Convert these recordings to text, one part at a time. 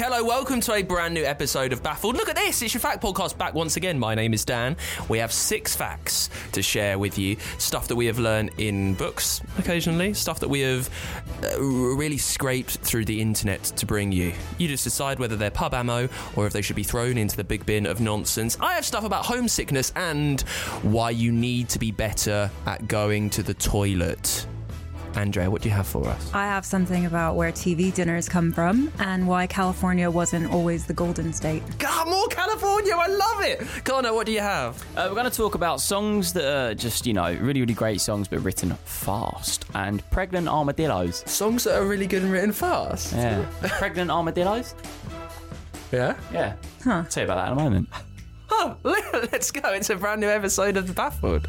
Hello, welcome to a brand new episode of Baffled. Look at this, it's your fact podcast back once again. My name is Dan. We have six facts to share with you. Stuff that we have learned in books occasionally, stuff that we have uh, really scraped through the internet to bring you. You just decide whether they're pub ammo or if they should be thrown into the big bin of nonsense. I have stuff about homesickness and why you need to be better at going to the toilet. Andrea, what do you have for us? I have something about where TV dinners come from and why California wasn't always the golden state. God, more California, I love it. Connor, what do you have? Uh, we're going to talk about songs that are just, you know, really, really great songs, but written fast. And pregnant armadillos. Songs that are really good and written fast. Yeah. pregnant armadillos? Yeah? Yeah. Huh. I'll tell you about that in a moment. Oh, let's go. It's a brand new episode of The Baffled.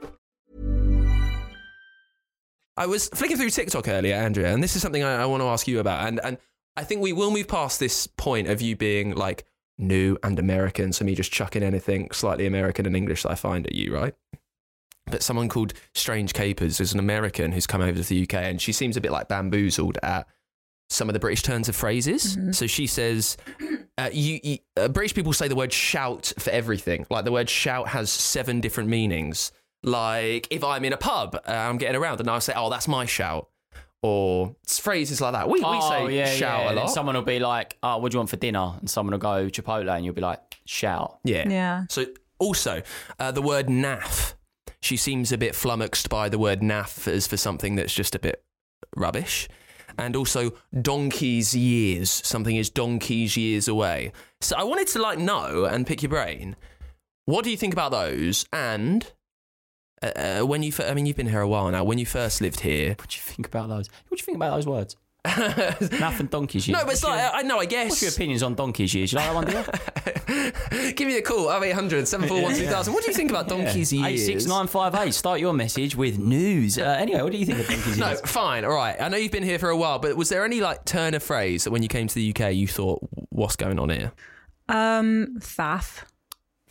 I was flicking through TikTok earlier, Andrea, and this is something I, I want to ask you about. And and I think we will move past this point of you being like new and American, so me just chucking anything slightly American and English that I find at you, right? But someone called Strange Capers is an American who's come over to the UK, and she seems a bit like bamboozled at some of the British turns of phrases. So she says, uh, you, you uh, British people say the word shout for everything. Like the word shout has seven different meanings. Like if I'm in a pub, uh, I'm getting around, and I'll say, "Oh, that's my shout," or it's phrases like that. We, we oh, say yeah, shout yeah. a lot. Someone will be like, oh, what do you want for dinner? And someone will go Chipotle, and you'll be like, shout. yeah. Yeah. So also uh, the word naff. She seems a bit flummoxed by the word naff as for something that's just a bit rubbish. And also donkey's years. Something is donkey's years away. So I wanted to like know and pick your brain. What do you think about those? And uh, uh, when you, fir- I mean, you've been here a while now. When you first lived here, What do you think about those? What do you think about those words? Nothing donkeys years. no, but it's What's like your- I know. I guess. What's your opinions on donkeys years? You like that one, do you? Give me a call. 0800 741 2000. What do you think about donkey's years? Eight six nine five eight. Start your message with news. Uh, anyway, what do you think of donkeys No, years? fine, all right. I know you've been here for a while, but was there any like turn of phrase that when you came to the UK you thought, "What's going on here?" Um, faff.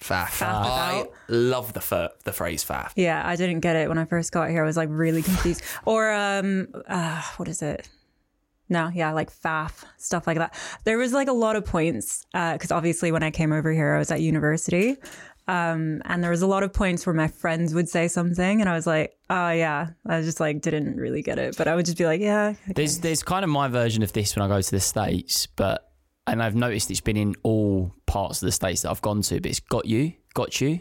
Faff. Faff I love the fir- the phrase faff. Yeah, I didn't get it when I first got here. I was like really confused. or um, uh, what is it? No, yeah, like faff stuff like that. There was like a lot of points because obviously when I came over here, I was at university, um, and there was a lot of points where my friends would say something, and I was like, oh yeah, I just like didn't really get it, but I would just be like, yeah, okay. There's there's kind of my version of this when I go to the states, but and I've noticed it's been in all parts of the states that I've gone to. But it's got you, got you.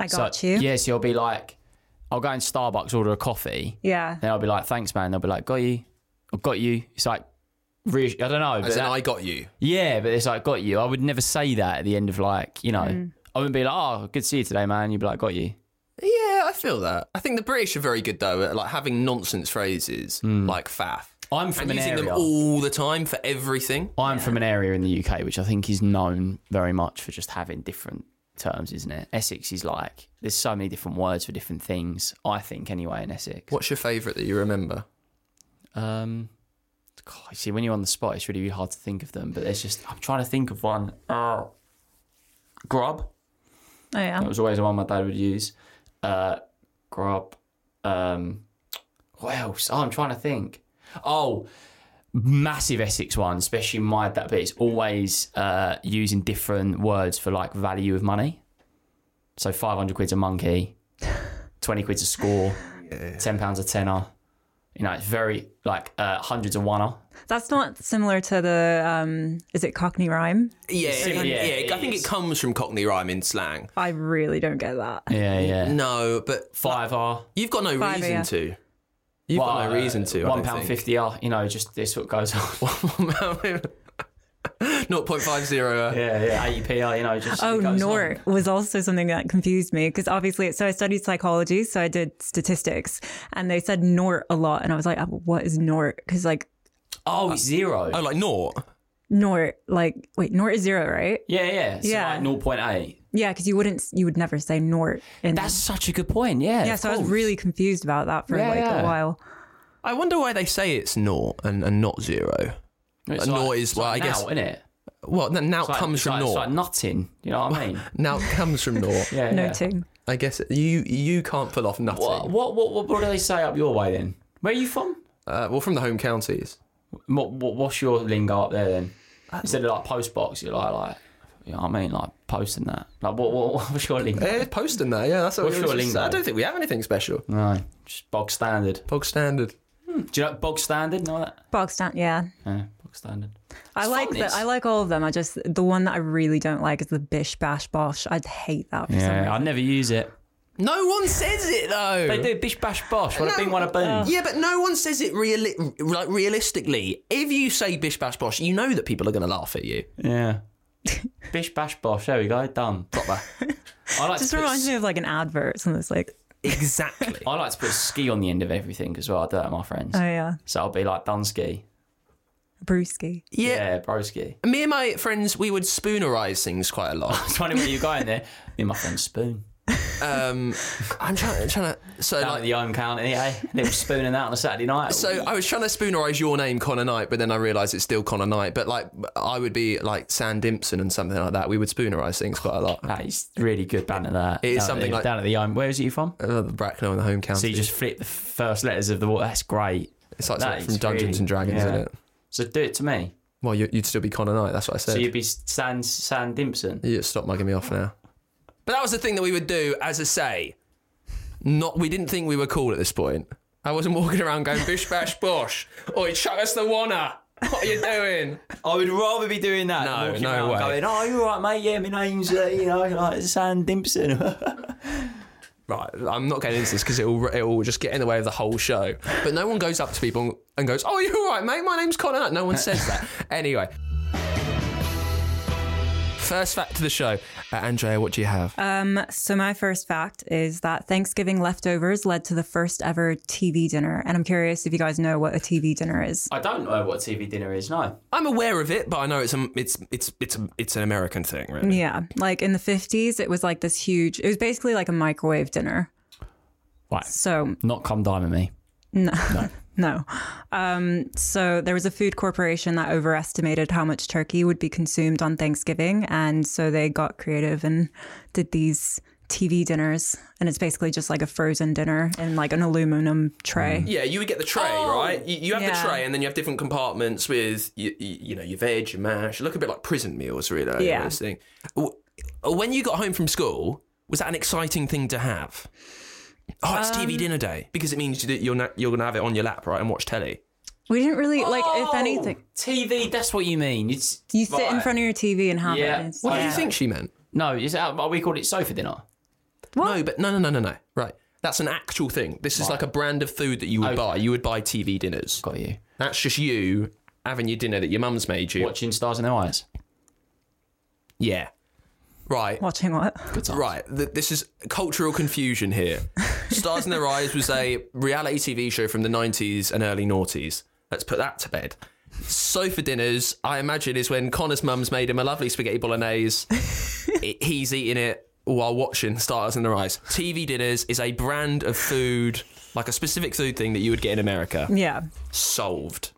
I got so, you. Yeah, so you'll be like, I'll go in Starbucks, order a coffee. Yeah. Then I'll be like, thanks, man. They'll be like, got you, I've got you. It's like, re- I don't know. As But in, that- I got you. yeah, but it's like, got you. I would never say that at the end of like, you know, Mm. I wouldn't be like, oh, good to see you today, man. You'd be like, got you. Yeah, I feel that. I think the British are very good though at like having nonsense phrases like faff. I'm from and an using area. them all the time for everything. I'm from an area in the UK which I think is known very much for just having different terms, isn't it? Essex is like there's so many different words for different things. I think anyway in Essex. What's your favourite that you remember? Um, God, see, when you're on the spot, it's really, really hard to think of them. But there's just I'm trying to think of one. Oh, grub. Oh yeah. That was always the one my dad would use. Uh, grub. Um, what else? Oh, I'm trying to think. Oh, massive Essex one, especially my that bit. it's always uh, using different words for like value of money. So 500 quid's a monkey, 20 quid's a score. ten pounds a tenner. You know, it's very like uh, hundreds of one. That's not similar to the um is it Cockney rhyme? Yeah, Yeah, yeah, it I think it comes from Cockney rhyme in slang. I really don't get that. Yeah, yeah. No, but Five R. you've got no Five, reason yeah. to. You've got no reason to. I One don't pound think. fifty R. You know, just this what goes on. 0.50. uh, yeah, yeah. APR. You know, just Oh, it Nort on. was also something that confused me because obviously, so I studied psychology, so I did statistics, and they said Nort a lot, and I was like, "Oh, what is Nort? Because like Oh, it's zero. Oh, like NORT Nort, like wait, Nort is zero, right? yeah, yeah. So Yeah. like 0.8. Yeah, because you wouldn't, you would never say Nort. In, That's such a good point. Yeah. yeah, of so I was really confused about that for Yeah, like yeah. a while. I wonder why they say it's naught and, and not zero. It's like- naught is- it's well, like I guess- now, isn't it? Well, n- now It's like- comes it's from like, naught. It's like nothing. You know what I mean? now comes from naught. Yeah. yeah. Noting. I guess you you can't pull off nothing. What, what what what what do they say up your way then? Where are you from? Uh, well, from the home counties. What, what what's your lingo up there then? Instead of like post box, you're like like you know what I mean, like posting that. Like what what what's your lingo? Eh, posting that, yeah. That's what What's we were your just- lingo? I don't think we have anything special. No, just bog standard. Bog standard. Do you know bog standard? Know that? Bog stand, yeah. Yeah, bog standard. I It's like fun, that. I like all of them. I just the one that I really don't like is the bish bash bosh. I'd hate that. For some Yeah, reason. I never use it. No one says it though. They do bish bash bosh. What a No. bing, what a boom. Yeah, but no one says it reali- like realistically. If you say bish bash bosh, you know that people are going to laugh at you. Yeah. bish bash bosh. There we go. Done. Proper. I like just to put reminds me of like an advert. Something that's like, exactly. I like to put ski on the end of everything as well. I do that with my friends. oh yeah, So I'll be like Dunsky. brewski. Yeah. Yeah, broski. Me and my friends, we would spoonerize things quite a lot. It's funny where you're going there. Me and my friend Spoon. Um, I'm trying, trying to. So Down like, at the home county, eh? Little spooning out on a Saturday night. So I was trying to spoonerize your name, Connor Knight, but then I realised it's still Connor Knight. But like, I would be like Sam Dimpson and something like that. We would spoonerize things quite a lot. that is really good banter. That It is Down at something the- like- down at the home. Where is it you from? Uh, the Bracknell and the home county. So you just flip the first letters of the word. That's great. it's like that from Dungeons really- and Dragons, yeah. isn't it? So do it to me. Well, you, you'd still be Connor Knight. That's what I said. So you'd be San San Dimpson. You stop mugging me off now. But that was the thing that we would do, as I say. Not we didn't think we were cool at this point. I wasn't walking around going bish bash bosh. Oi, chuck us the wanna. What are you doing? I would rather be doing that. No, than walking no around way. Going, oh, you're right, mate. Yeah, my name's uh, you know like San Dimpson. Right, I'm not getting into this because it will it will just get in the way of the whole show. But no one goes up to people and goes, "Oh, you're all right, mate. My name's Connor." No one says that. anyway, first fact of the show, uh, Andrea, what do you have? Um, so my first fact is that Thanksgiving leftovers led to the first ever TV dinner, and I'm curious if you guys know what a TV dinner is. I don't know what TV dinner is. No. I'm aware of it, but I know it's a, it's it's it's a, it's an American thing, really. Yeah, like in the 50s, it was like this huge. It was basically like a microwave dinner. Right. So Not Come Dine with Me. No. Um, so there was a food corporation that overestimated how much turkey would be consumed on Thanksgiving. And so they got creative and did these TV dinners. And it's basically just like a frozen dinner in like an aluminum tray. Yeah, you would get the tray, right? You, you have Yeah. the tray, and then you have different compartments with you, you, you know your veg, your mash. Look a bit like prison meals, really. Yeah. This thing. When you got home from school, was that an exciting thing to have? Oh, it's Um, TV dinner day because it means that you're na- you're gonna have it on your lap, right, and watch telly. We didn't really, like, if anything, TV. That's what you mean. It's you sit in front of your TV and have Yeah. it. It's- What do you think she meant? No, is that what we called it sofa dinner? What? No, but no, no, no, no, no. Right, that's an actual thing. This is like a brand of food that you would Okay. buy. You would buy TV dinners. Got you. That's just you having your dinner that your mum's made you. Watching Stars in Their Eyes. Yeah. Right. Watching what? Good times. Right, th- this is cultural confusion here. Stars in Their Eyes was a reality TV show from the 90s and early noughties. Let's put that to bed. Sofa dinners, I imagine, is when Connor's mum's made him a lovely spaghetti bolognese. I- He's eating it while watching Stars in Their Eyes. TV dinners is a brand of food, like a specific food thing that you would get in America. Yeah. Solved.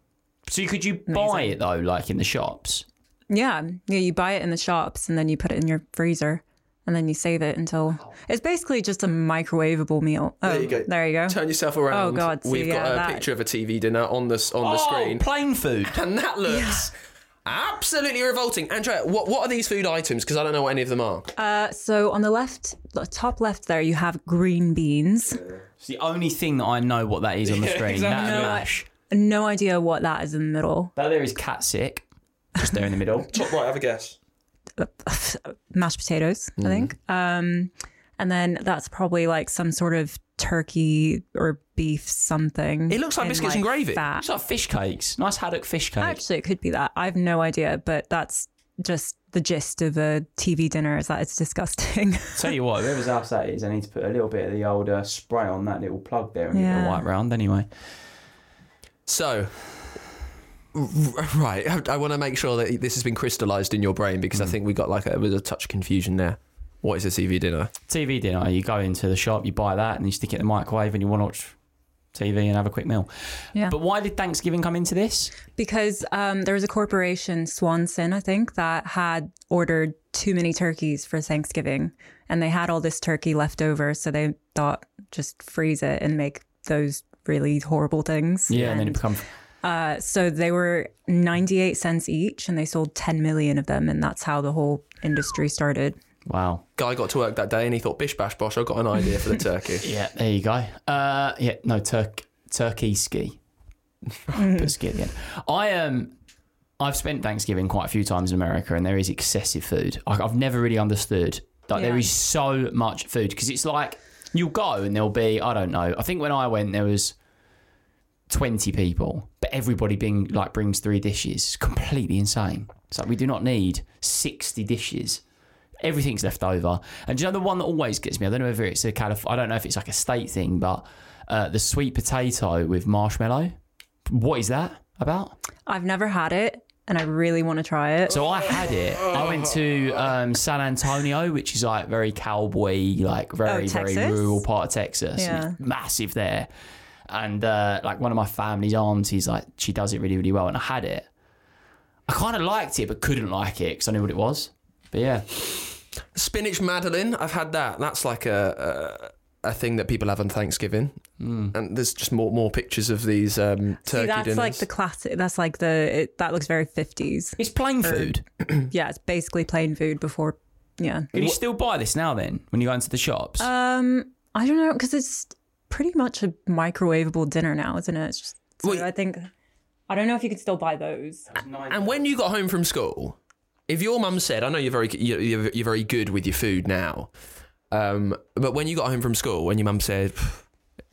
So could you buy it though, like in the shops? Yeah. Yeah. You buy it in the shops and then you put it in your freezer and then you save it until it's basically just a microwavable meal. Oh, There you go. There you go. Turn yourself around. Oh, God, see, We've got a that- picture of a TV dinner on the, s- on the oh, screen. plain food. And that looks Absolutely revolting. Andrea, what, what are these food items? Because I don't know what any of them are. Uh, so on the left, the top left there, you have green beans. It's the only thing that I know what that is on the screen. exactly. No, I- No idea what that is in the middle. That there is cat sick. Just there in the middle. Top right, have a guess. Mashed potatoes, I think. Um, and then that's probably like some sort of turkey or beef something. It looks like in, biscuits and gravy. Fat. It's like fish cakes. Nice haddock fish cake. Actually, it could be that. I have no idea, but that's just the gist of a TV dinner is that it's disgusting. Tell you what, whoever's house that is, I need to put a little bit of the old uh, spray on that little plug there and get Yeah. the white round anyway. So, r- right, I, I want to make sure that this has been crystallised in your brain because I think we got like a, there was a touch of confusion there. What is a TV dinner? TV dinner, you go into the shop, you buy that, and you stick it in the microwave and you want to watch TV and have a quick meal. Yeah. But why did Thanksgiving come into this? because um, there was a corporation, Swanson, I think, that had ordered too many turkeys for Thanksgiving, and they had all this turkey left over, so they thought just freeze it and make those really horrible things. Yeah, and then it become Uh, so they were 98 cents each, and they sold 10 million of them, and that's how the whole industry started. wow. Guy got to work that day and he thought, bish bash bosh, I've got an idea for the turkey. Yeah, there you go. Uh, yeah, no turk turkey ski. Put ski at the end. I um, I've spent Thanksgiving quite a few times in America, and there is excessive food. I, I've never really understood. Like there Yeah. is so much food because it's like you'll go and there'll be I don't know. I think when I went there was twenty people, but everybody being like brings three dishes. It's completely insane. It's like we do not need sixty dishes. Everything's left over. And do you know the one that always gets me? I don't know if it's a Calif- I don't know if it's like a state thing, but uh, the sweet potato with marshmallow. What is that about? I've never had it, and I really want to try it. So I had it. I went to um, San Antonio, which is like very cowboy, like very very rural part of Texas. Yeah. Massive there. And uh, like one of my family's aunts, aunties, like she does it really really well, and I had it. I kind of liked it, but couldn't like it because I knew what it was. But yeah, Spinach Madeleine, I've had that. That's like a a, a thing that people have on Thanksgiving. And there's just more more pictures of these um, turkey See, that's dinners. like the classic. That's like the it, that looks very 50s. it's plain food. Yeah, it's basically plain food before. Yeah. Can you still buy this now? Then when you go into the shops, Um, I don't know because it's pretty much a microwavable dinner now, isn't it? It's just, so Wait. I think I don't know if you could still buy those. And when you got home from school, if your mum said, "I know you're very you're, you're you're very good with your food now," um, but when you got home from school, when your mum said,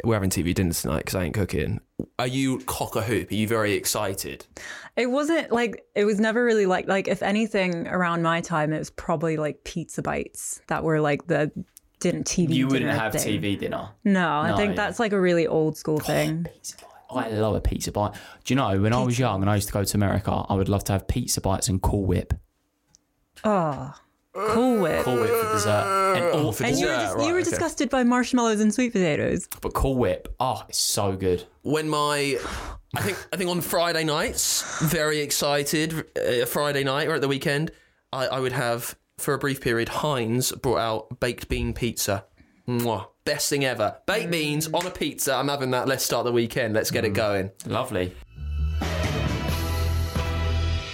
"We're having TV dinner tonight because I ain't cooking," are you cock a hoop? Are you very excited? It wasn't like it was never really like like if anything around my time, it was probably like pizza bites that were like the didn't TV. Dinner. You wouldn't dinner have thing. TV dinner. No, I No, think that's like a really old school thing. Pizza. I love a pizza bite. Do you know when I was young and I used to go to America, I would love to have pizza bites and Cool Whip. Oh, cool whip. Cool Whip for dessert. And all for And you were, dessert. just, right, you were okay. disgusted by marshmallows and sweet potatoes. But Cool Whip, oh, it's so good. when my I think I think on Friday nights, very excited. Uh, Friday night or at the weekend, I, I would have for a brief period. Heinz brought out baked bean pizza. Mwah. Best thing ever. Baked beans on a pizza. I'm having that. Let's start the weekend. Let's get it going. Lovely.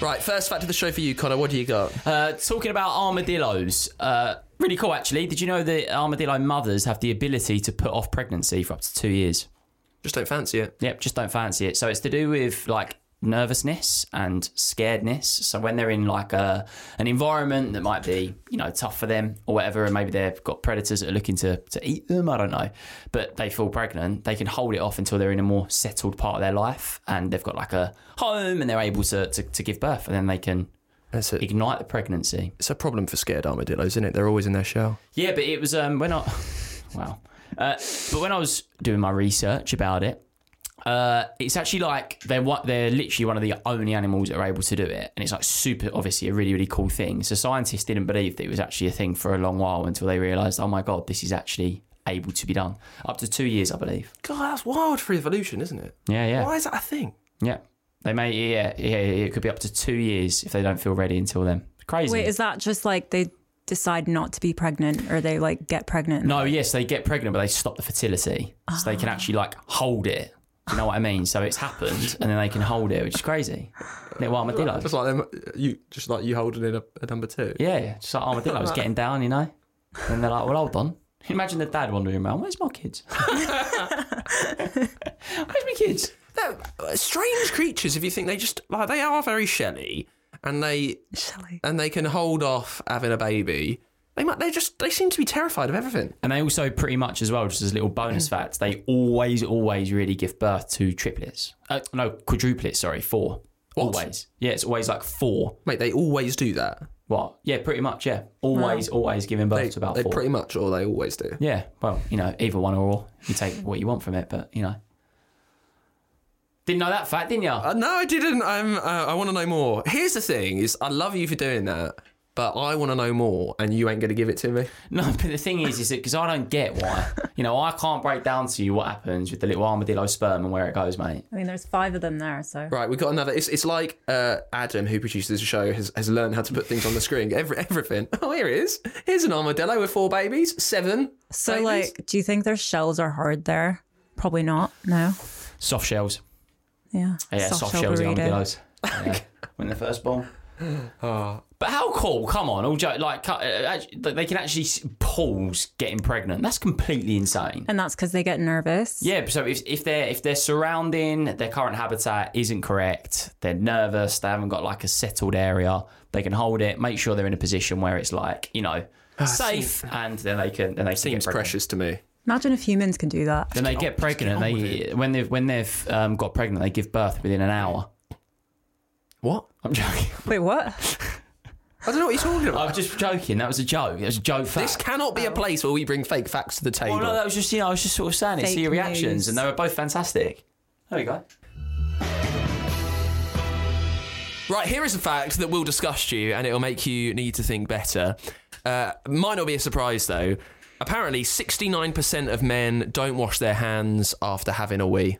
Right, first fact of the show for you, Connor. What do you got? Uh, talking about armadillos, uh, really cool actually. Did you know that armadillo mothers have the ability to put off pregnancy for up to two years? Just don't fancy it. Yep, just don't fancy it. So it's to do with like nervousness and scaredness. So when they're in like a an environment that might be you know tough for them or whatever, and maybe they've got predators that are looking to to eat them. I don't know, but they feel pregnant. They can hold it off until they're in a more settled part of their life and they've got like a home and they're able to to, to give birth, and then they can a, ignite the pregnancy. it's a problem for scared armadillos, isn't it? They're always in their shell. Yeah, but it was um when I wow. Uh, but when I was doing my research about it, uh, it's actually like they're what they're literally one of the only animals that are able to do it, and it's like super obviously a really really cool thing. So scientists didn't believe that it was actually a thing for a long while until they realised, oh my god, this is actually able to be done. Up to two years, I believe. God, that's wild for evolution, isn't it? Yeah, yeah, Why is that a thing? yeah. They may yeah yeah it could be up to two years if they don't feel ready until then. Crazy. Wait, is that just like they decide not to be pregnant or they like get pregnant? No, yes, they get pregnant, but they stop the fertility, so they can actually like hold it Do you know what I mean? So it's happened, and then they can hold it, which is crazy. Little armadillos. Just like them, you, just like you holding in a, a number two. Yeah, just like armadillos getting down, you know. And they're like, "Well, hold on." Imagine the dad wandering around. Where's my kids? Where's my kids? They're uh, strange creatures. If you think they just like they are very shelly, and they shelly, and they can hold off having a baby. They might. They just. They seem to be terrified of everything. And they also pretty much as well, just as a little bonus fact, they always, always really give birth to triplets. Uh, no, quadruplets. Sorry, four. What? Always. Yeah, it's always like four. Mate, they always do that. What? Yeah, pretty much. Yeah, always, always giving birth They, to about they four. pretty much, or they always do. Yeah, well, you know, either one or all. You take what you want from it, but you know. Didn't know that fact, didn't you? Uh, no, I didn't. I'm. Uh, I want to know more. Here's the thing: is I love you for doing that, but I want to know more, and you ain't going to give it to me. No, but the thing is, is that because I don't get why. You know, I can't break down to you what happens with the little armadillo sperm and where it goes, mate. I mean, there's five of them there, so. Right, we've got another. It's, it's like uh, Adam, who produces the show, has, has learned how to put things on the screen. Every, everything. Oh, here it is. Here's an armadillo with four babies. Seven. So, babies. like, do you think their shells are hard there? Probably not. No. Soft shells. Yeah. Yeah, soft, shell shells burrito. armadillos. Yeah, when they're first born. But how cool? Come on, all joke. Like, uh, they can actually pause getting pregnant. That's completely insane. And that's because they get nervous. Yeah, so if, if their if their surrounding, their current habitat isn't correct, they're nervous, they haven't got like a settled area, they can hold it, make sure they're in a position where it's like you know safe, and then they can then they can Seems get precious to me. Imagine if humans can do that. Then they get pregnant. on with They when they've when they've um, got pregnant, they give birth within an hour. What? I'm joking. Wait, what? I don't know what you're talking about. I'm just joking. That was a joke. It was a joke fact. This cannot be a place where we bring fake facts to the table. Well, no, that was just you know I was just sort of saying it. See your reactions, news. and they were both fantastic. There we go. Right, here is a fact that will disgust you and it'll make you need to think better. Uh, might not be a surprise though. Apparently, 69% of men don't wash their hands after having a wee.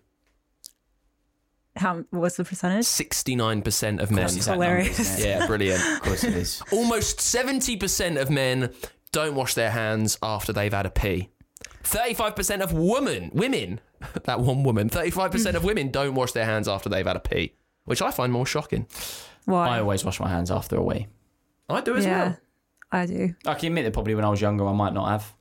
How? What's the percentage? 69% of men. It's that hilarious. number. Yeah, brilliant. Of course it is. Almost 70% of men don't wash their hands after they've had a pee. 35% of women, women, that one woman, 35% of women don't wash their hands after they've had a pee, which I find more shocking. Why? I always wash my hands after a wee. I do as yeah, well. I do. I can admit that probably when I was younger, I might not have.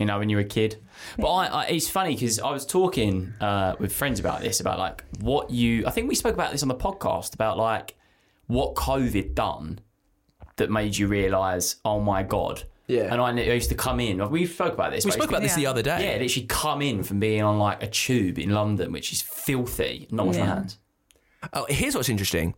You know, when you were a kid. But I, I, it's funny because I was talking uh, with friends about this, about like what you. I think we spoke about this on the podcast about like what COVID done that made you realise, oh my god. Yeah. And I, I used to come in. We spoke about this. We spoke about this the other day. Yeah, literally come in from being on like a tube in London, which is filthy, not wash my Yeah. hands. Oh, here's what's interesting.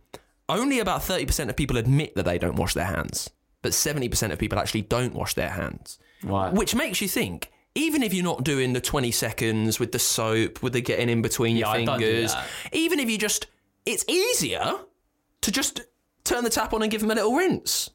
Only about 30% of people admit that they don't wash their hands, but 70% of people actually don't wash their hands. Right. Which makes you think, even if you're not doing the 20 seconds with the soap, with the getting in between your Yeah, fingers, even if you just, it's easier to just turn the tap on and give them a little rinse.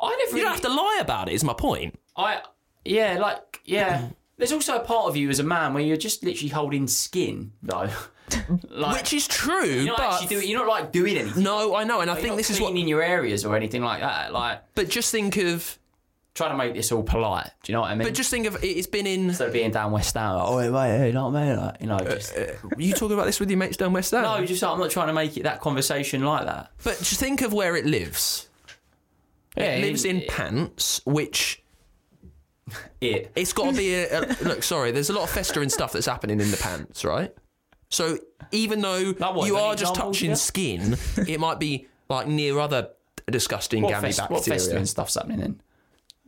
I never You really, don't have to lie about it, is my point. I yeah, like yeah. There's also a part of you as a man where you're just literally holding skin, though. like, Which is true, you're not but. doing. You're not like doing anything. no, I know, and I think this is what. in your areas or anything like that. Like But just think of. Trying to make this all polite. Do you know what I mean? But just think of. It's been in. instead of being down West Down, like, oh wait, wait, hey, not me, like, you know. Uh, just, uh, you talking about this with your mates down West End? no, just I'm not trying to make it that conversation like that. But just think of where it lives. Yeah, It lives in pants, which it. it's got to be a, a look. Sorry, there's a lot of festering stuff that's happening in the pants, right? So even though Like what, you are just touching skin, it might be like near other disgusting What, gammy fest, what bacteria, festering stuff's happening in?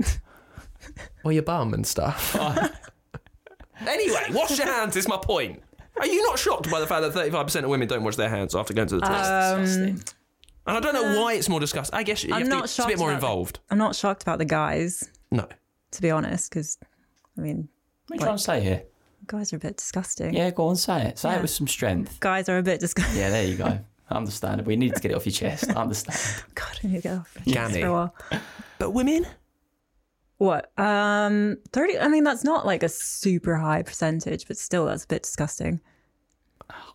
or your bum and stuff. anyway, wash your hands. Is my point. Are you not shocked by the fact that 35% of women don't wash their hands after going to the toilet? Um, disgusting. and I don't know uh, why it's more disgusting. I guess you I'm have to, not it's a shocked bit more about the- involved. I'm not shocked about the guys, No. to be honest, because I mean, What are you trying to say here? guys are a bit disgusting. Yeah, go on, say it. Say Yeah. it with some strength. Guys are a bit disgusting. Yeah, there you go. I understand. We need to get it off your chest. I understand. God, I need to get off my chest Gammy. for a while. But women? What? Um, thirty. I mean, that's not like a super high percentage, but still, that's a bit disgusting.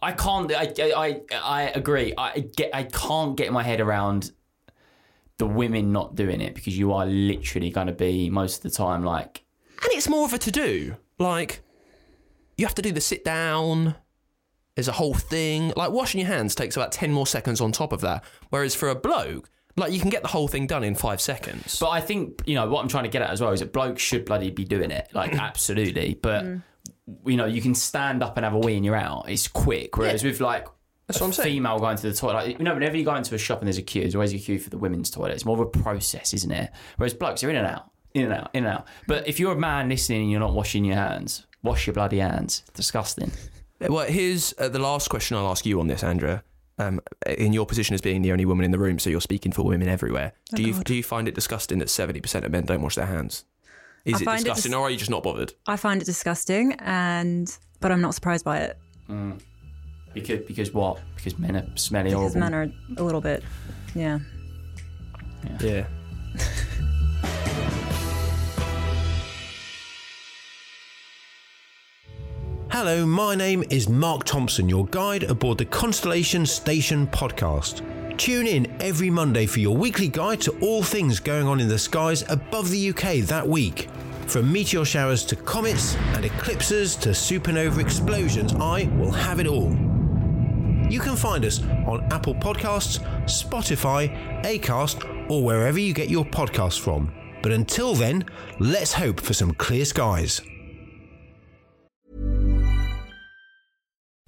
I can't. I, I, I agree. I get. I can't get my head around the women not doing it because you are literally going to be most of the time like, And it's more of a to do. Like, you have to do the sit down. There's a whole thing. Like washing your hands takes about 10 more seconds on top of that. Whereas for a bloke, like you can get the whole thing done in five seconds. But I think you know what I'm trying to get at as well is that blokes should bloody be doing it, like absolutely. But you know, you can stand up and have a wee and you're out. It's quick. Whereas with like That's a what I'm saying. female going to the toilet, like, you know, whenever you go into a shop and there's a queue, there's always a queue for the women's toilet. It's more of a process, isn't it? Whereas blokes are in and out, in and out, in and out. But if you're a man listening and you're not washing your hands, wash your bloody hands. Disgusting. Well, here's uh, the last question I'll ask you on this, Andrea. Um, in your position as being the only woman in the room, so you're speaking for women everywhere. Oh, do you do you find it disgusting that seventy percent of men don't wash their hands? Is I it find it disgusting, dis- or are you just not bothered? I find it disgusting, and but I'm not surprised by it Because because what? Because men are smelly because horrible. men are a little bit, yeah. Yeah. Hello, my name is Mark Thompson, your guide aboard the Constellation Station podcast. Tune in every Monday for your weekly guide to all things going on in the skies above the UK that week. From meteor showers to comets and eclipses to supernova explosions, I will have it all. You can find us on Apple Podcasts, Spotify, Acast, or wherever you get your podcasts from. But until then, let's hope for some clear skies.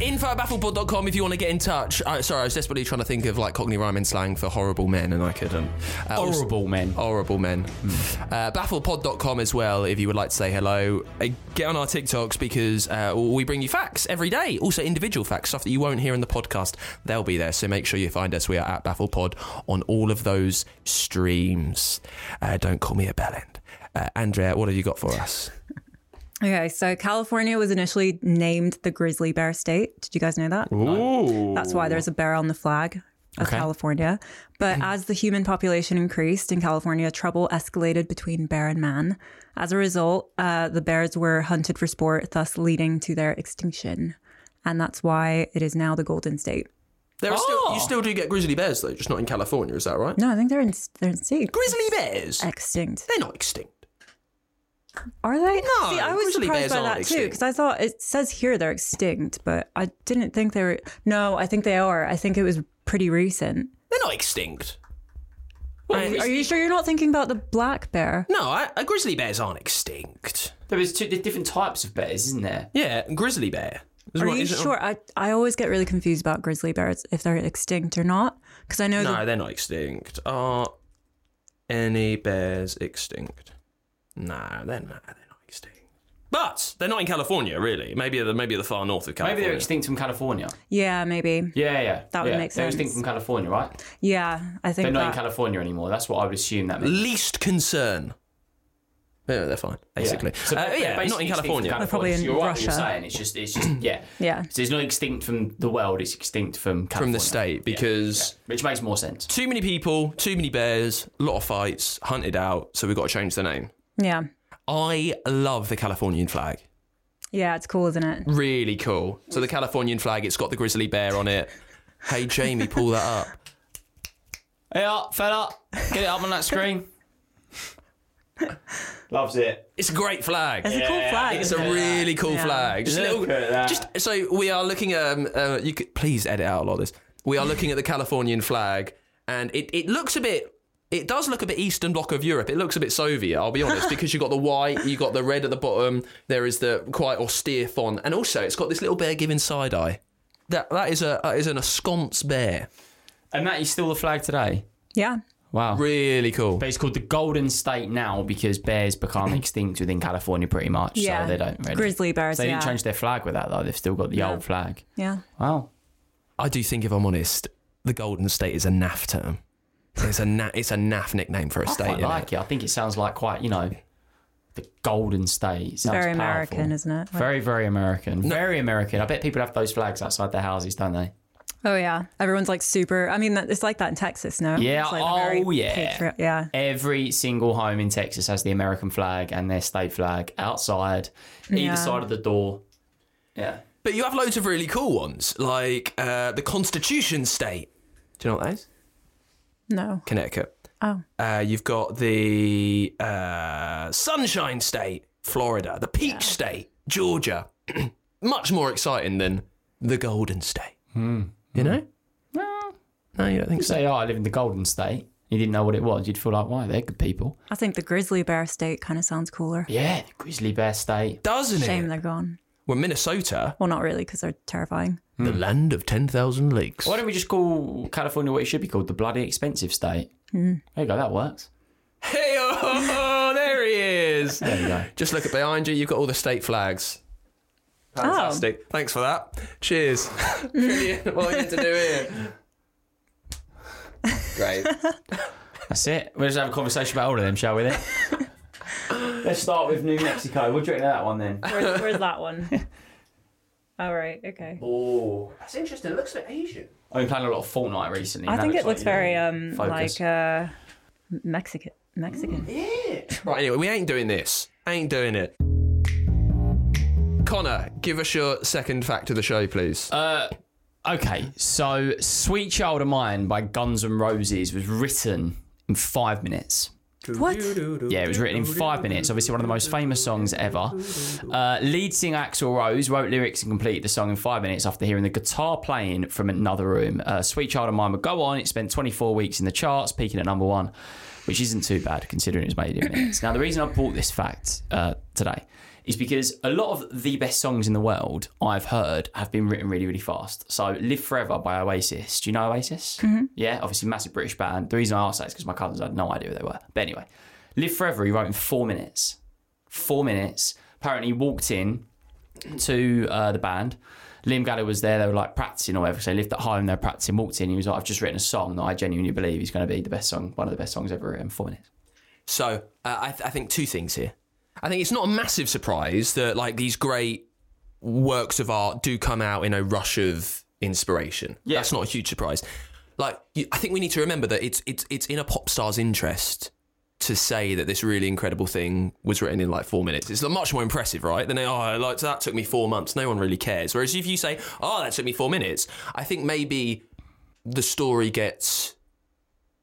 Info at baffledpod.com if you want to get in touch. Uh, sorry, I was desperately trying to think of like Cockney rhyming slang for horrible men and I couldn't. Uh, also- Horrible men. Horrible men. Uh, baffledpod.com as well if you would like to say hello. Uh, get on our TikToks because uh, we bring you facts every day. Also, individual facts, stuff that you won't hear in the podcast. They'll be there. So make sure you find us. We are at BaffledPod on all of those streams. Uh, don't call me a bellend. Uh, Andrea, what have you got for us? Okay, so California was initially named the grizzly bear state. Did you guys know that? Ooh. That's why there's a bear on the flag of Okay. California. But as the human population increased in California, trouble escalated between bear and man. As a result, uh, the bears were hunted for sport, thus leading to their extinction. And that's why it is now the Golden State. There are still, Oh. you still do get grizzly bears though, just not in California. Is that right? No, I think they're in, they're extinct. Grizzly bears? Extinct. They're not extinct. Are they? No, See, I was surprised by that too because I thought it says here they're extinct, but I didn't think they were. No, I think they are. I think it was pretty recent. They're not extinct. Are you, are you sure you're not thinking about the black bear? No, I, uh, grizzly bears aren't extinct. There is two there's different types of bears, isn't there? Yeah, grizzly bear. Is Are what- you is it- sure? I I always get really confused about grizzly bears if they're extinct or not because I know No, that they're not extinct. Are any bears extinct? No, they're not. They're not extinct. But they're not in California, really. Maybe at the maybe the far north of California. Maybe they're extinct from California. yeah maybe Yeah, yeah. That would yeah. make They're extinct from California, right? yeah I think They're not in California anymore. That's what I would assume that means. Least concern. Yeah, they're fine, basically. So Uh, yeah, basically not in extinct from California. They're probably in So you're right what you're saying. It's just, it's just, yeah. Yeah. So it's not extinct from the world. It's extinct from California. From the state, Yeah, because- yeah. which makes more sense. Too many people, too many bears, a lot of fights, hunted out. So we've got to change the name. Yeah I love the Californian flag. Yeah, it's cool, isn't it? Really cool. So the Californian flag, it's got the grizzly bear on it. Hey Jamie, pull that up. Hey up, fella. Get it up on that screen. Loves it. It's a great flag. It's a cool flag. It's a isn't it? really cool Yeah. flag. Just, a Look little- at that. just so we are looking at. Um, uh, you could please edit out a lot of this. We are looking at the Californian flag, and it, it looks a bit. It does look a bit Eastern Bloc of Europe. It looks a bit Soviet. I'll be honest, because you've got the white, you have got the red at the bottom. There is the quite austere font, and also it's got this little bear giving side eye. That that is a that is an ensconce bear. And that is still the flag today. Yeah. Wow. Really cool. But it's called the Golden State now because bears become extinct within California pretty much. Yeah. So they don't really. Grizzly bears, So they didn't yeah. change their flag with that though. They've still got the No. old flag. Yeah. Wow. I do think, if I'm honest, the Golden State is a naff term. It's a na- it's a naff nickname for a I state. quite like it. I think it sounds like quite, you know, the Golden State. It sounds Very powerful. American, isn't it? Like- Very, very American. Very American. I bet people have those flags outside their houses, don't they? Oh yeah, everyone's like super. I mean, it's like that in Texas, no? Yeah. It's like a very oh, yeah. patri- yeah. Every single home in Texas has the American flag and their state flag outside, Yeah. either side of the door. Yeah. But you have loads of really cool ones, like uh, the Constitution State. Do you know what that is? No. Connecticut. Oh. Uh, you've got the uh, Sunshine State, Florida. The Peach State, Georgia. Much more exciting than the Golden State. Hmm. You know? No, No, you don't think so? Say, oh, I live in the Golden State. You didn't know what it was. You'd feel like, why? They're good people. I think the grizzly bear state kind of sounds cooler. Yeah, the Grizzly Bear State. Doesn't Shame it? Shame they're gone. Well, Minnesota, Well, not really, because they're terrifying. the land of 10,000 lakes. Why don't we just call California what it should be called? The bloody expensive state. Hmm. There you go, that works. Hey, oh, there he is. There you go. Just look at behind you. You've got all the state flags. Oh. Fantastic. Thanks for that. Cheers. Brilliant. What are you to do here? Great. That's it. We'll just have a conversation about all of them, shall we then? Let's start with New Mexico. What do you reckon of that one then? Where's, where's that one? All right. Okay. Oh. That's interesting. It looks a bit Asian. I've been playing a lot of Fortnite recently. I think it looks like, very um focus. like uh Mexican. Mexican. Right, anyway, we ain't doing this. Ain't doing it. Connor, give us your second fact of the show, please. Uh, okay, so "Sweet Child of Mine" by Guns N' Roses was written in five minutes. What? Yeah, it was written in five minutes. Obviously, one of the most famous songs ever. Uh, lead singer Axl Rose wrote lyrics and completed the song in five minutes after hearing the guitar playing from another room. Uh, Sweet Child of Mine would go on. It spent 24 weeks in the charts, peaking at number one, which isn't too bad considering it was made in minutes. Now, the reason I brought this fact uh, today is because a lot of the best songs in the world I've heard have been written really, really fast. So, Live Forever by Oasis. Do you know Oasis? Yeah, obviously, massive British band. The reason I asked that is because my cousins had no idea who they were. But anyway, Live Forever, he wrote in four minutes. Four minutes. Apparently, he walked in to uh, the band. Liam Gallagher was there. They were like practicing or whatever. So they lived at home. They were practicing. Walked in. He was like, "I've just written a song that I genuinely believe is going to be the best song, one of the best songs ever written." in Four minutes. So uh, I, th- I think two things here. I think it's not a massive surprise that like these great works of art do come out in a rush of inspiration. Yeah. That's not a huge surprise. Like I think we need to remember that it's it's it's in a pop star's interest to say that this really incredible thing was written in like four minutes. It's much more impressive, right? Than oh, like that took me four months. No one really cares. Whereas if you say, oh, that took me four minutes, I think maybe the story gets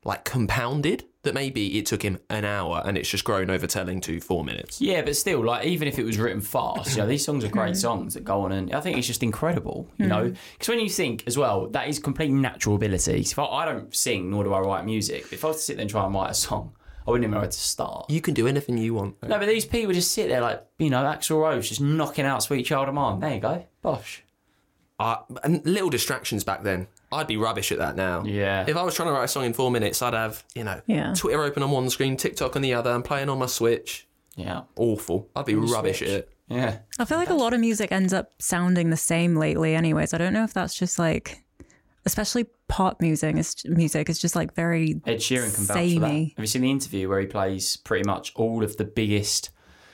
like compounded. That maybe it took him an hour and it's just grown over telling to four minutes. Yeah, but still, like even if it was written fast, you know, these songs are great songs that go on, and I think it's just incredible, you know, because when you think as well, that is complete natural ability. So if I, I don't sing, nor do I write music. If I was to sit there and try and write a song, I wouldn't even know where to start. You can do anything you want. No, but these people just sit there like, you know, Axl Rose just knocking out Sweet Child of Mine. There you go. Bosh. Uh, and little distractions back then. I'd be rubbish at that now. Yeah. If I was trying to write a song in four minutes, I'd have, you know, Yeah. Twitter open on one screen, TikTok on the other, and playing on my Switch. Yeah. Awful. I'd be rubbish at it. Yeah. I feel like a lot of music ends up sounding the same lately, anyways. I don't know if that's just like, especially pop music. Is music is just like very Ed Sheeran can vouch for that. samey. Have you seen the interview where he plays pretty much all of the biggest?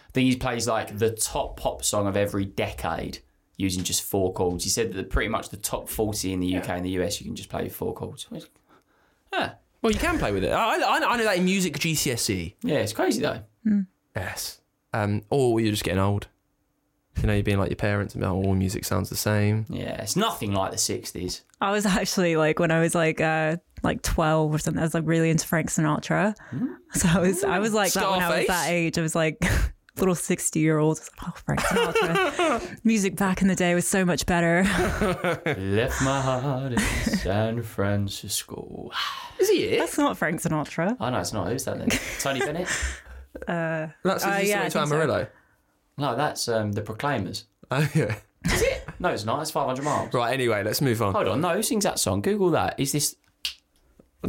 I think he plays like the top pop song of every decade using just four chords. He said that pretty much the top forty in the UK and the US you can just play with four chords. Yeah, Well, you can play with it. I, I, I know that in music GCSE. yeah, it's crazy though. Yes. Um, or you're just getting old. You know, you're being like your parents and be like, all music sounds the same. Yeah, it's nothing like the 60s. I was actually like when I was like uh like twelve or something. I was like really into Frank Sinatra. So I was I was like that when I was that age. I was like little sixty year old. Oh, Frank Sinatra. Music back in the day was so much better. Left my heart in San Francisco. Is he it? That's not Frank Sinatra. Oh, no, it's not. Who's that then? Tony Bennett? That's Uh, his yeah, to think so. Amarillo. No, that's um, the Proclaimers. Oh, yeah. Is it? No, it's not. It's 500 miles. Right, anyway, let's move on. Hold on. No, who sings that song? Google that. Is this.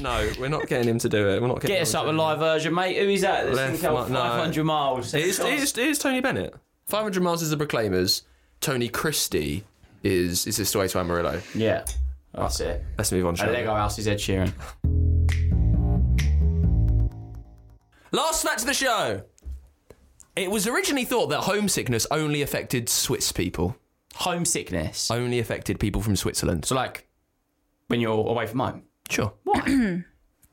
No, we're not getting him to do it. We're not getting Get us him up to a do it. live version, mate. Who is that? This Left thing called mi- no. 500 miles. It is, it, is, it is Tony Bennett. 500 Miles is the Proclaimers. Tony Christie is is This Way to Amarillo. Yeah, that's it. Let's move on, And shall we? Lego House is Ed Sheeran. Last fact of the show. It was originally thought that homesickness only affected Swiss people. Homesickness. Only affected people from Switzerland. So, like, when you're away from home. Sure. Why?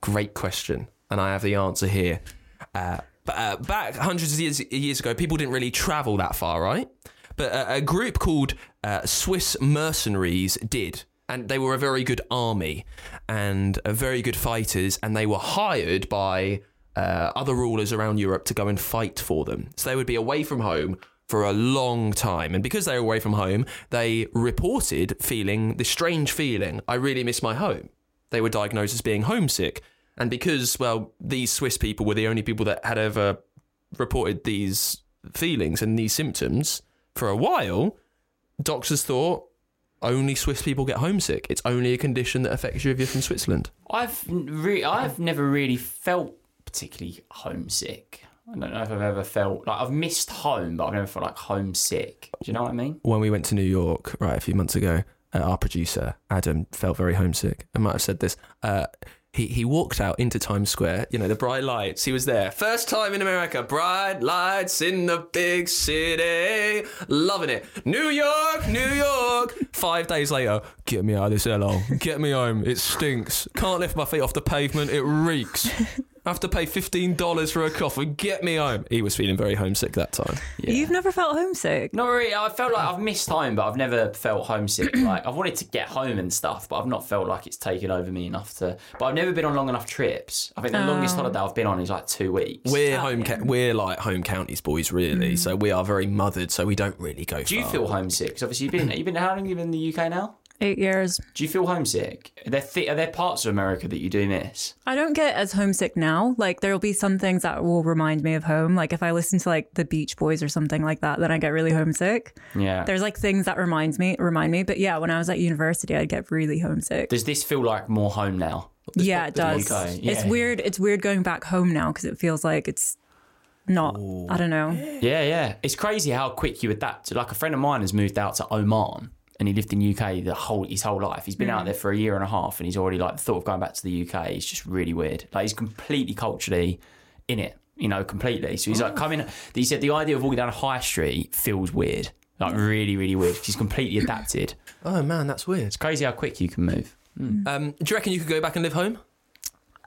Great question, and I have the answer here. Uh, but, uh, back hundreds of years, years ago, people didn't really travel that far, right? But uh, a group called uh, Swiss mercenaries did, and they were a very good army and uh, very good fighters, and they were hired by uh, other rulers around Europe to go and fight for them. So they would be away from home for a long time. And because they were away from home, they reported feeling this strange feeling I really miss my home. They were diagnosed as being homesick. And because, well, these Swiss people were the only people that had ever reported these feelings and these symptoms for a while, doctors thought only Swiss people get homesick. It's only a condition that affects you if you're from Switzerland. I've re- I've never really felt particularly homesick. I don't know if I've ever felt like I've missed home, but I've never felt like homesick. Do you know what I mean? when we went to New York, right, a few months ago, uh, our producer, Adam, felt very homesick. I might have said this. Uh, he, he walked out into Times Square, you know, the bright lights. He was there. First time in America, bright lights in the big city. Loving it. New York, New York. Five days later, get me out of this hellhole. Get me home. It stinks. Can't lift my feet off the pavement. It reeks. I have to pay $15 for a coffee. Get me home. He was feeling very homesick that time. You've never felt homesick. Not really. I felt like I've missed home, but I've never felt homesick. like I've wanted to get home and stuff, but I've not felt like it's taken over me enough to. But I've never been on long enough trips. I think the longest oh. holiday I've been on is like two weeks. We're oh, home. Ca- we're like home counties boys, really. Mm. So we are very mothered. So we don't really go. Do you far. feel homesick? 'Cause obviously you've been you've been how long have you been in the UK now? Eight years. Do you feel homesick? Are there th- are there parts of America that you do miss? I don't get as homesick now. Like there'll be some things that will remind me of home. Like if I listen to like the Beach Boys or something like that, then I get really homesick. Yeah. There's like things that reminds me remind me. But yeah, when I was at university, I'd get really homesick. Does this feel like more home now? yeah, it does. UK, It's weird. It's weird going back home now because it feels like it's not. I don't know. Yeah, yeah. It's crazy how quick you adapt. Like a friend of mine has moved out to Oman and he lived in UK the whole his whole life. He's been out mm. there for a year and a half and he's already like the thought of going back to the UK is just really weird. Like he's completely culturally in it, you know, completely. So he's like oh. coming he said the idea of walking down a high street feels weird. Like really, really weird. He's completely adapted. Oh man, that's weird. It's crazy how quick you can move. Hmm. Mm. Um, do you reckon you could go back and live home?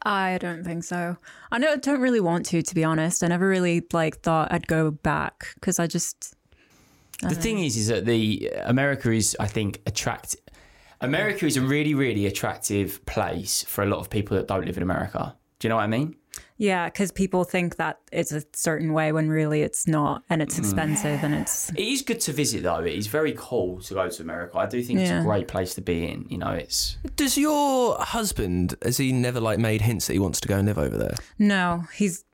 I don't think so. I know I don't really want to, to be honest. I never really like thought I'd go back because I just The uh-huh. thing is, is that the America is, I think, attract. America is a really, really attractive place for a lot of people that don't live in America. Do you know what I mean? yeah, because people think that it's a certain way when really it's not, and it's mm. expensive, and it's It is good to visit, though. It is very cool to go to America. I do think it's a great place to be in. You know, it's Does your husband has he never like made hints that he wants to go and live over there? no. He's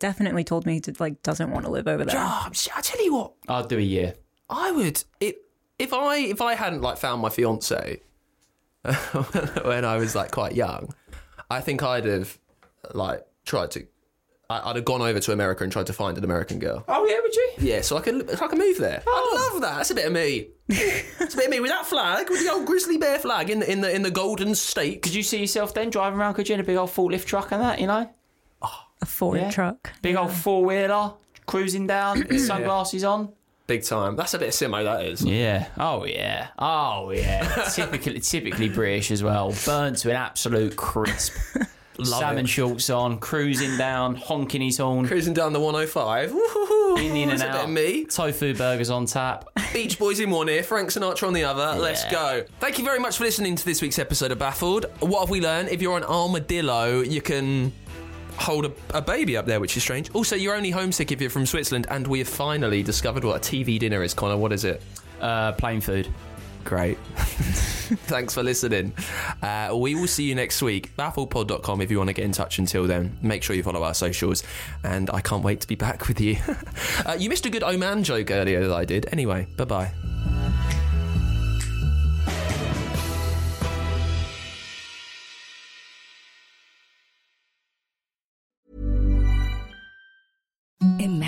definitely told me he like doesn't want to live over there. Oh, I tell you what, I'll do a year. I would if if I if I hadn't like found my fiance when I was like quite young, I think I'd have like tried to. I- I'd have gone over to America and tried to find an American girl. Oh yeah, would you? Yeah, so I could so I could move there. I oh. love that. That's a bit of me. It's a bit of me with that flag, with the old grizzly bear flag in the in the in the golden state. Could you see yourself then driving around? Could you in a big old forklift truck and that? You know, A Ford Yeah. truck. big old four wheeler cruising down, with sunglasses on. Big time. That's a bit of simo. That is. Yeah. Oh yeah. Oh yeah. typically, typically British as well. Burnt to an absolute crisp. Love salmon it. shorts on, cruising down, honking his horn, Cruising down the 105. Woo-hoo-hoo. in, in and That's a bit out. of me. Tofu burgers on tap. Beach Boys in one ear, Frank Sinatra on the other. Let's go. Thank you very much for listening to this week's episode of Baffled. What have we learned? If you're an armadillo, you can hold a, a baby up there, which is strange. Also, you're only homesick if you're from Switzerland, and we have finally discovered what a TV dinner is, Conor. What is it? Uh, plain food. Great. Thanks for listening. Uh, we will see you next week. Baffledpod.com if you want to get in touch until then. Make sure you follow our socials. And I can't wait to be back with you. uh, you missed a good Oman joke earlier that I did. Anyway, bye bye.